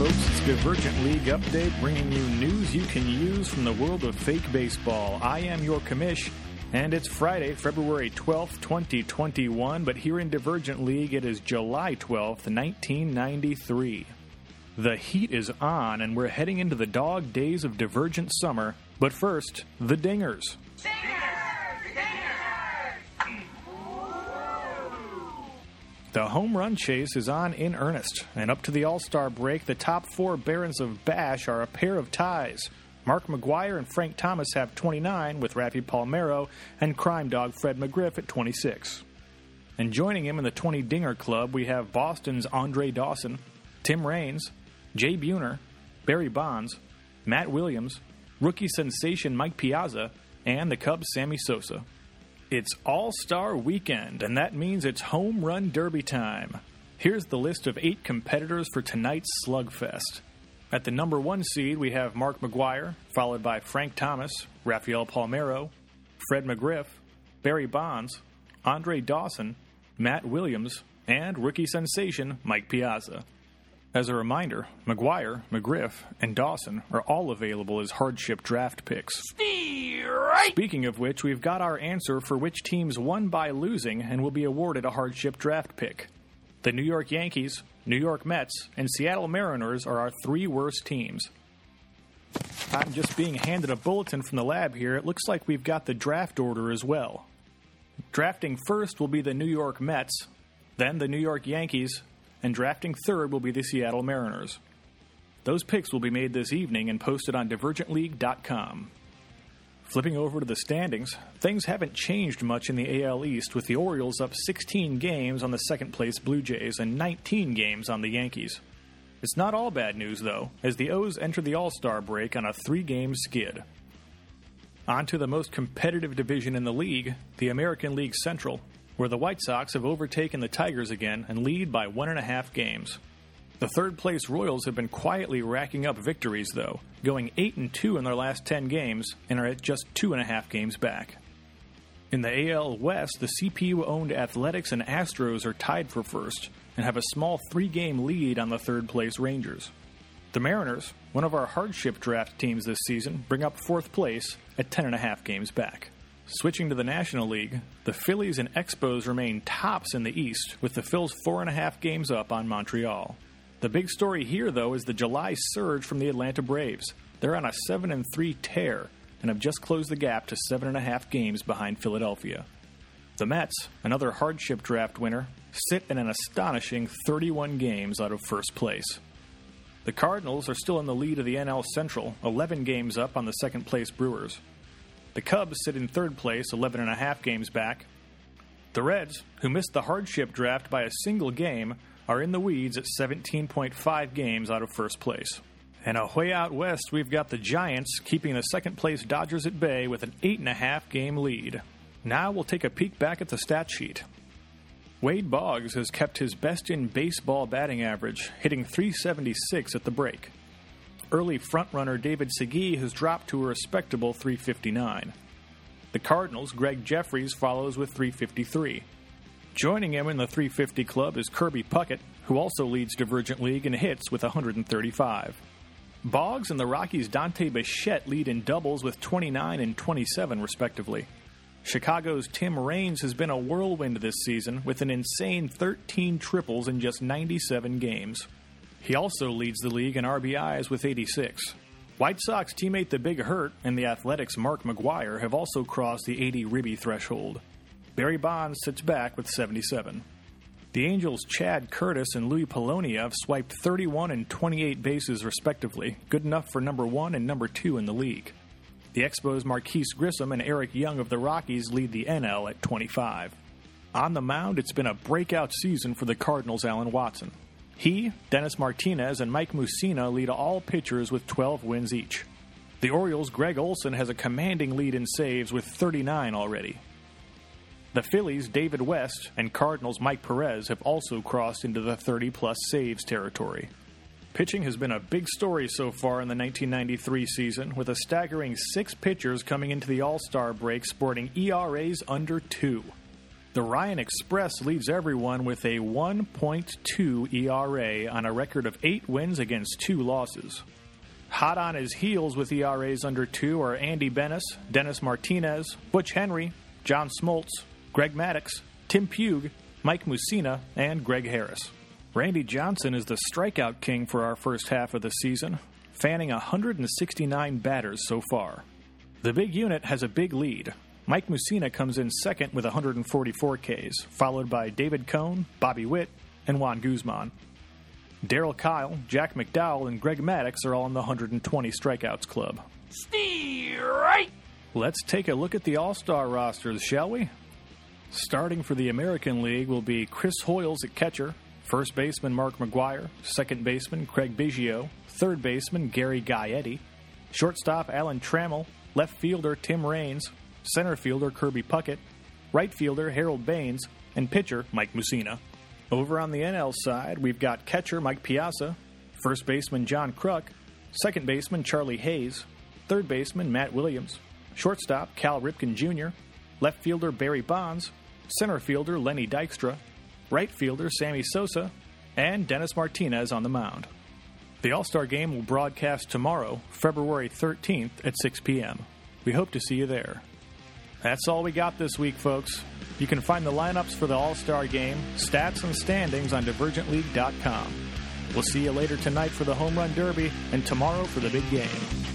folks. It's Divergent League Update, bringing you news you can use from the world of fake baseball. I am your commish, and it's Friday, February 12th, 2021, but here in Divergent League, it is July 12th, 1993. The heat is on, and we're heading into the dog days of Divergent Summer, but first, the Dingers. The home run chase is on in earnest, and up to the All Star break, the top four Barons of Bash are a pair of ties. Mark McGwire and Frank Thomas have 29, with Raffy Palmeiro and crime dog Fred McGriff at 26. And joining him in the 20 Dinger Club, we have Boston's Andre Dawson, Tim Raines, Jay Buhner, Barry Bonds, Matt Williams, rookie sensation Mike Piazza, and the Cubs' Sammy Sosa. It's All Star Weekend, and that means it's Home Run Derby time. Here's the list of eight competitors for tonight's slugfest. At the number one seed, we have Mark McGwire, followed by Frank Thomas, Rafael Palmeiro, Fred McGriff, Barry Bonds, Andre Dawson, Matt Williams, and rookie sensation Mike Piazza. As a reminder, McGwire, McGriff, and Dawson are all available as hardship draft picks. Speaking of which, we've got our answer for which teams won by losing and will be awarded a hardship draft pick. The New York Yankees, New York Mets, and Seattle Mariners are our three worst teams. I'm just being handed a bulletin from the lab here. It looks like we've got the draft order as well. Drafting first will be the New York Mets, then the New York Yankees, and drafting third will be the Seattle Mariners. Those picks will be made this evening and posted on divergentleague.com. Flipping over to the standings, things haven't changed much in the AL East, with the Orioles up 16 games on the second place Blue Jays and 19 games on the Yankees. It's not all bad news, though, as the O's enter the All Star break on a three game skid. On to the most competitive division in the league, the American League Central, where the White Sox have overtaken the Tigers again and lead by one and a half games. The third place Royals have been quietly racking up victories, though, going 8 and 2 in their last 10 games and are at just two and a half games back. In the AL West, the CPU owned Athletics and Astros are tied for first and have a small three game lead on the third place Rangers. The Mariners, one of our hardship draft teams this season, bring up fourth place at 10 and a half games back. Switching to the National League, the Phillies and Expos remain tops in the East, with the Phils four and a half games up on Montreal. The big story here, though, is the July surge from the Atlanta Braves. They're on a 7 and 3 tear and have just closed the gap to 7.5 games behind Philadelphia. The Mets, another hardship draft winner, sit in an astonishing 31 games out of first place. The Cardinals are still in the lead of the NL Central, 11 games up on the second place Brewers. The Cubs sit in third place, 11.5 games back. The Reds, who missed the hardship draft by a single game, are in the weeds at 17.5 games out of first place. And away out west, we've got the Giants keeping the second place Dodgers at bay with an 8.5 game lead. Now we'll take a peek back at the stat sheet. Wade Boggs has kept his best in baseball batting average, hitting 376 at the break. Early frontrunner David Segui has dropped to a respectable 359. The Cardinals' Gregg Jefferies follows with 353. Joining him in the 350 club is Kirby Puckett, who also leads Divergent League in hits with 135. Boggs and the Rockies' Dante Bichette lead in doubles with 29 and 27, respectively. Chicago's Tim Raines has been a whirlwind this season with an insane 13 triples in just 97 games. He also leads the league in RBIs with 86. White Sox teammate the Big Hurt and the Athletics' Mark McGwire have also crossed the 80 ribby threshold. Barry Bonds sits back with 77. The Angels' Chad Curtis and Luis Polonia have swiped 31 and 28 bases respectively, good enough for number one and number two in the league. The Expos' Marquis Grissom and Eric Young of the Rockies lead the NL at 25. On the mound, it's been a breakout season for the Cardinals' Allen Watson. He, Dennis Martinez, and Mike Mussina lead all pitchers with 12 wins each. The Orioles' Gregg Olson has a commanding lead in saves with 39 already. The Phillies' David West and Cardinals' Mike Perez have also crossed into the 30 plus saves territory. Pitching has been a big story so far in the 1993 season, with a staggering six pitchers coming into the All Star break sporting ERAs under two. The Ryan Express leads everyone with a 1.2 ERA on a record of eight wins against two losses. Hot on his heels with ERAs under two are Andy Benes, Dennis Martinez, Butch Henry, John Smoltz, Greg Maddux, Tim Pugh, Mike Mussina, and Greg Harris. Randy Johnson is the strikeout king for our first half of the season, fanning 169 batters so far. The big unit has a big lead, Mike Mussina comes in second with 144 Ks, followed by David Cone, Bobby Witt, and Juan Guzman. Darryl Kile, Jack McDowell, and Greg Maddux are all in the 120 strikeouts club. Strike! Let's take a look at the All Star rosters, shall we? Starting for the American League will be Chris Hoiles at catcher, first baseman Mark McGwire, second baseman Craig Biggio, third baseman Gary Gaetti, shortstop Alan Trammell, left fielder Tim Raines, center fielder Kirby Puckett, right fielder Harold Baines, and pitcher Mike Mussina. Over on the NL side, we've got catcher Mike Piazza, first baseman John Kruk, second baseman Charlie Hayes, third baseman Matt Williams, shortstop Cal Ripken Jr., left fielder Barry Bonds, center fielder Lenny Dykstra, right fielder Sammy Sosa, and Dennis Martinez on the mound. The All Star game will broadcast tomorrow, February 13th at 6 p.m. We hope to see you there. That's all we got this week, folks. You can find the lineups for the All Star game, stats, and standings on divergentleague.com. We'll see you later tonight for the Home Run Derby and tomorrow for the big game.